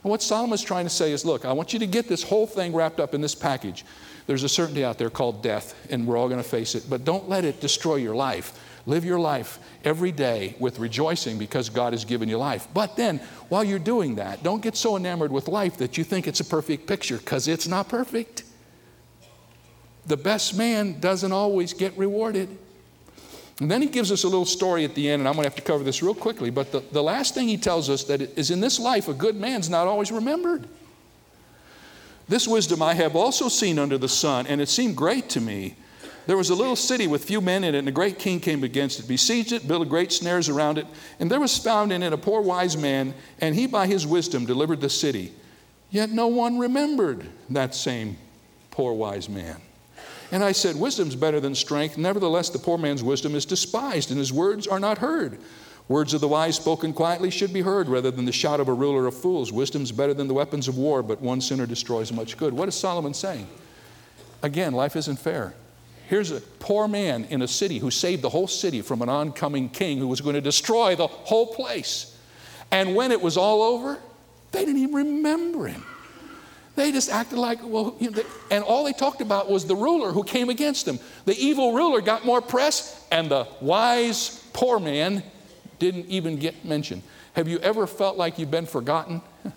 And what Solomon's trying to say is look, I want you to get this whole thing wrapped up in this package. There's a certainty out there called death, and we're all going to face it, but don't let it destroy your life. Live your life every day with rejoicing because God has given you life. But then, while you're doing that, don't get so enamored with life that you think it's a perfect picture because it's not perfect. The best man doesn't always get rewarded. And then he gives us a little story at the end, and I'm going to have to cover this real quickly. But the, the last thing he tells us that is in this life, a good man's not always remembered. This wisdom I have also seen under the sun, and it seemed great to me. There was a little city with few men in it, and a great king came against it, besieged it, built great snares around it. And there was found in it a poor wise man, and he by his wisdom delivered the city. Yet no one remembered that same poor wise man. And I said, Wisdom's better than strength. Nevertheless, the poor man's wisdom is despised, and his words are not heard. Words of the wise spoken quietly should be heard rather than the shout of a ruler of fools. Wisdom's better than the weapons of war, but one sinner destroys much good. What is Solomon saying? Again, life isn't fair. Here's a poor man in a city who saved the whole city from an oncoming king who was going to destroy the whole place. And when it was all over, they didn't even remember him. They just acted like, well, you know, and all they talked about was the ruler who came against them. The evil ruler got more press, and the wise poor man didn't even get mentioned. Have you ever felt like you've been forgotten?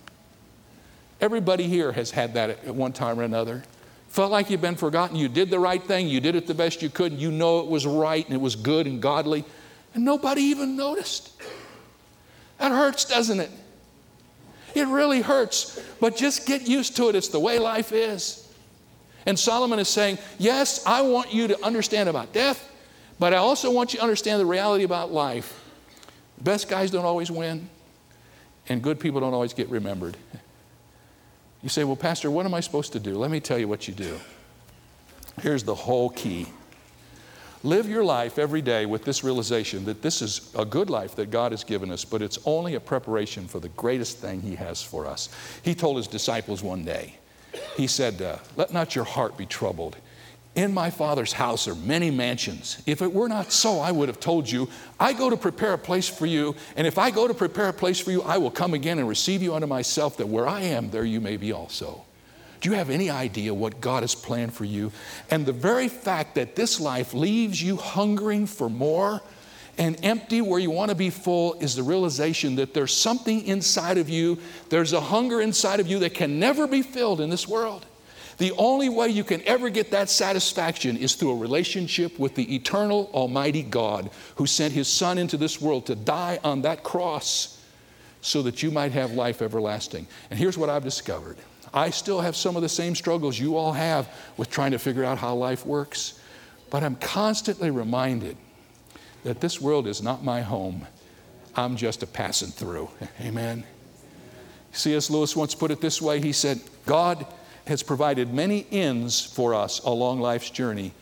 Everybody here has had that at one time or another. Felt like you've been forgotten. You did the right thing, you did it the best you could, and you know it was right and it was good and godly, and nobody even noticed. That hurts, doesn't it? It really hurts, but just get used to it. It's the way life is. And Solomon is saying, Yes, I want you to understand about death, but I also want you to understand the reality about life. Best guys don't always win, and good people don't always get remembered. You say, Well, Pastor, what am I supposed to do? Let me tell you what you do. Here's the whole key live your life every day with this realization that this is a good life that God has given us, but it's only a preparation for the greatest thing He has for us. He told His disciples one day, He said, uh, Let not your heart be troubled. In my Father's house are many mansions. If it were not so, I would have told you, I go to prepare a place for you, and if I go to prepare a place for you, I will come again and receive you unto myself, that where I am, there you may be also. Do you have any idea what God has planned for you? And the very fact that this life leaves you hungering for more and empty where you want to be full is the realization that there's something inside of you, there's a hunger inside of you that can never be filled in this world. The only way you can ever get that satisfaction is through a relationship with the eternal, almighty God who sent his Son into this world to die on that cross so that you might have life everlasting. And here's what I've discovered I still have some of the same struggles you all have with trying to figure out how life works, but I'm constantly reminded that this world is not my home. I'm just a passing through. Amen. C.S. Lewis once put it this way He said, God has provided many ends for us along life's journey,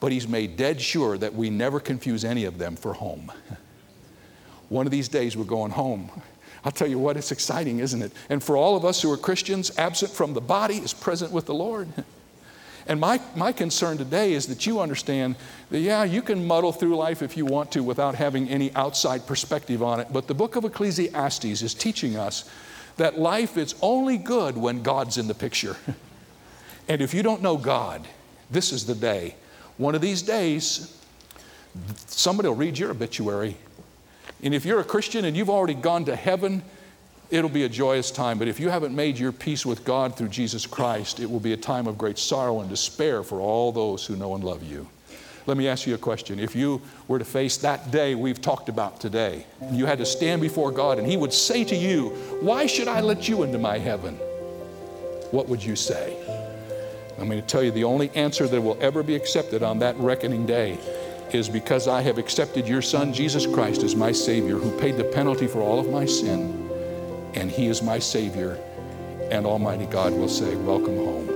but He's made dead sure that we never confuse any of them for home. One of these days we're going home. I'll tell you what, it's exciting, isn't it? And for all of us who are Christians, absent from the body is present with the Lord. And my, my concern today is that you understand that, yeah, you can muddle through life if you want to without having any outside perspective on it. But the book of Ecclesiastes is teaching us that life is only good when God's in the picture. And if you don't know God, this is the day. One of these days, somebody will read your obituary. And if you're a Christian and you've already gone to heaven, it'll be a joyous time. But if you haven't made your peace with God through Jesus Christ, it will be a time of great sorrow and despair for all those who know and love you. Let me ask you a question. If you were to face that day we've talked about today, you had to stand before God and He would say to you, Why should I let you into my heaven? What would you say? I'm going to tell you the only answer that will ever be accepted on that reckoning day is because I have accepted your Son, Jesus Christ, as my Savior, who paid the penalty for all of my sin, and He is my Savior. And Almighty God will say, Welcome home.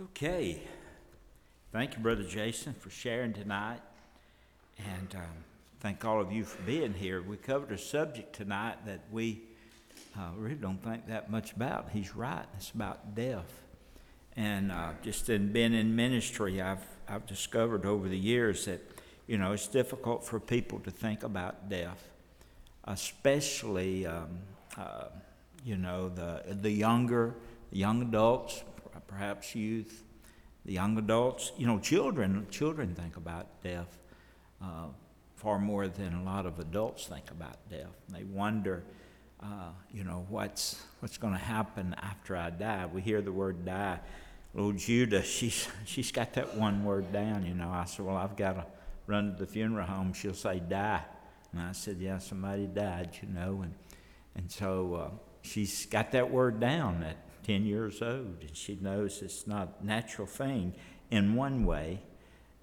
Okay. Thank you, Brother Jason, for sharing tonight. And um, thank all of you for being here. We covered a subject tonight that we uh, really don't think that much about. He's right, it's about death. And uh, just in being in ministry, I've, I've discovered over the years that, you know, it's difficult for people to think about death, especially, um, uh, you know, the, the younger, young adults, perhaps youth, the young adults. You know, children, children think about death uh, far more than a lot of adults think about death. They wonder, uh, you know, what's what's going to happen after I die. We hear the word die. Little Judah, she's she's got that one word down. You know, I said, well, I've got to run to the funeral home. She'll say die, and I said, yeah, somebody died. You know, and and so uh, she's got that word down. That 10 years old, and she knows it's not a natural thing in one way.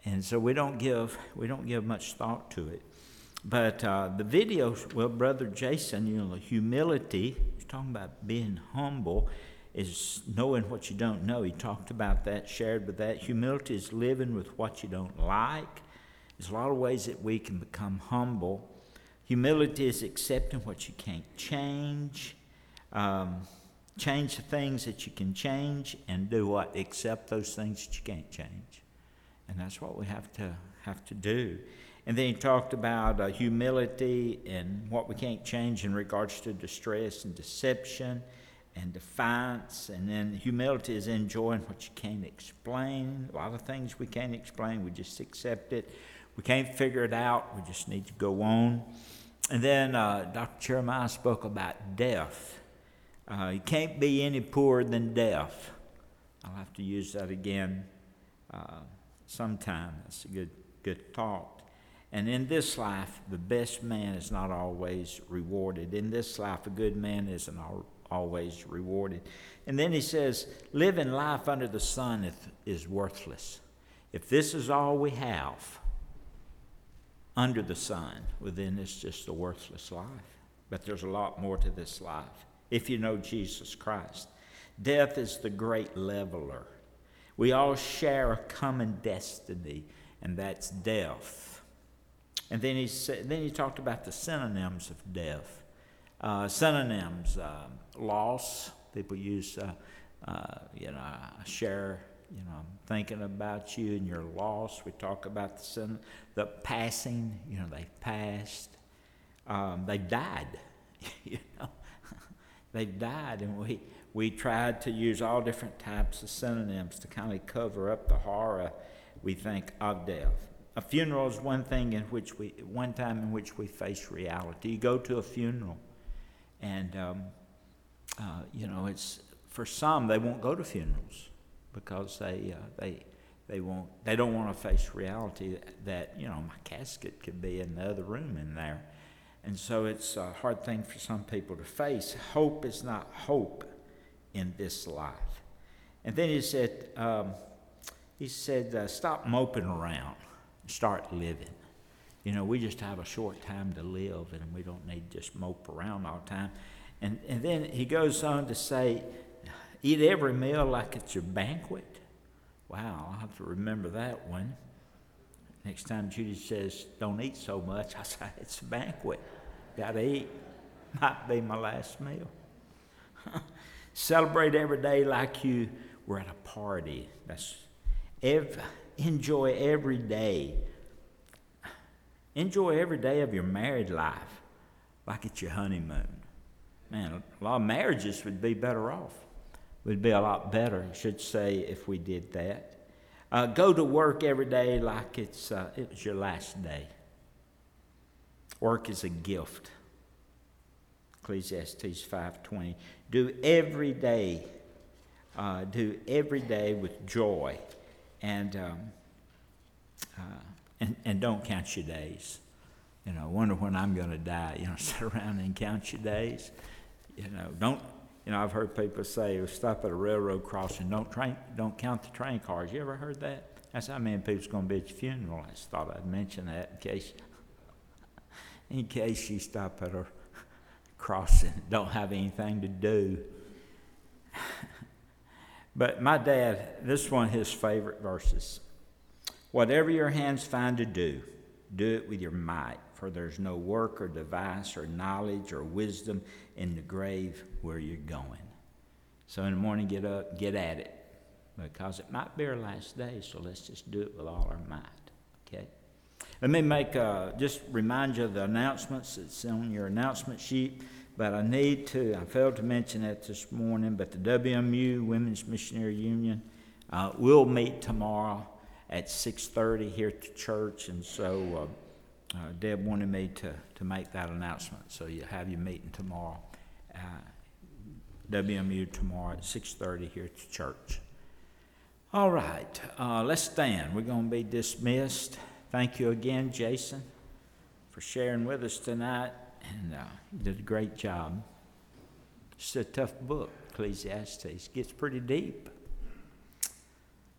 And so we don't give, we don't give much thought to it. But uh, the video, well, Brother Jason, you know, humility, he's talking about being humble, is knowing what you don't know. He talked about that, shared with that. Humility is living with what you don't like. There's a lot of ways that we can become humble. Humility is accepting what you can't change. Um, change the things that you can change and do what? Accept those things that you can't change. And that's what we have to have to do. And then he talked about uh, humility and what we can't change in regards to distress and deception and defiance. And then humility is enjoying what you can't explain. A lot of things we can't explain, we just accept it. We can't figure it out, we just need to go on. And then uh, Dr. Jeremiah spoke about death uh, you can't be any poorer than death. I'll have to use that again uh, sometime. That's a good, good thought. And in this life, the best man is not always rewarded. In this life, a good man isn't always rewarded. And then he says, living life under the sun is, is worthless. If this is all we have under the sun, well, then it's just a worthless life. But there's a lot more to this life if you know Jesus Christ. Death is the great leveler. We all share a common destiny, and that's death. And then he, said, then he talked about the synonyms of death. Uh, synonyms, uh, loss. People use, uh, uh, you know, share, you know, I'm thinking about you and your loss. We talk about the, syn- the passing, you know, they passed. Um, they died, you know. They died, and we, we tried to use all different types of synonyms to kind of cover up the horror we think of death. A funeral is one thing in which we, one time in which we face reality. You go to a funeral, and um, uh, you know, it's for some they won't go to funerals because they uh, they they won't they don't want to face reality that you know my casket could be in the other room in there, and so it's a hard thing for some people to face. Hope is not hope in this life, and then he said um, he said uh, stop moping around, start living. You know, we just have a short time to live, and we don't need to just mope around all the time. And, and then he goes on to say, eat every meal like it's your banquet. Wow, I'll have to remember that one. Next time Judy says, don't eat so much, I say, it's a banquet. Got to eat. Might be my last meal. Celebrate every day like you were at a party. That's ev- enjoy every day. Enjoy every day of your married life like it's your honeymoon. Man, a lot of marriages would be better off. Would be a lot better, I should say, if we did that. Uh, go to work every day like it's uh, it was your last day. Work is a gift. Ecclesiastes five twenty. Do every day. Uh, do every day with joy, and um, uh, and and don't count your days. You know, wonder when I'm going to die. You know, sit around and count your days. You know, don't. You know, I've heard people say, "Stop at a railroad crossing. Don't train. Don't count the train cars." You ever heard that? That's how many people's going to be at your funeral. I just thought I'd mention that in case, in case you stop at a crossing, don't have anything to do. but my dad, this is one his favorite verses. Whatever your hands find to do, do it with your might, for there's no work or device or knowledge or wisdom in the grave where you're going. So in the morning, get up, get at it, because it might be our last day, so let's just do it with all our might, okay? Let me make, uh, just remind you of the announcements. It's on your announcement sheet, but I need to, I failed to mention it this morning, but the WMU, Women's Missionary Union, uh, will meet tomorrow at 6.30 here at the church, and so uh, uh, Deb wanted me to, to make that announcement. So you have your meeting tomorrow, uh, WMU tomorrow at 6.30 here at the church. All right, uh, let's stand. We're going to be dismissed. Thank you again, Jason, for sharing with us tonight, and uh, you did a great job. It's a tough book, Ecclesiastes. Gets pretty deep.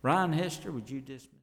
Ryan Hester, would you dismiss?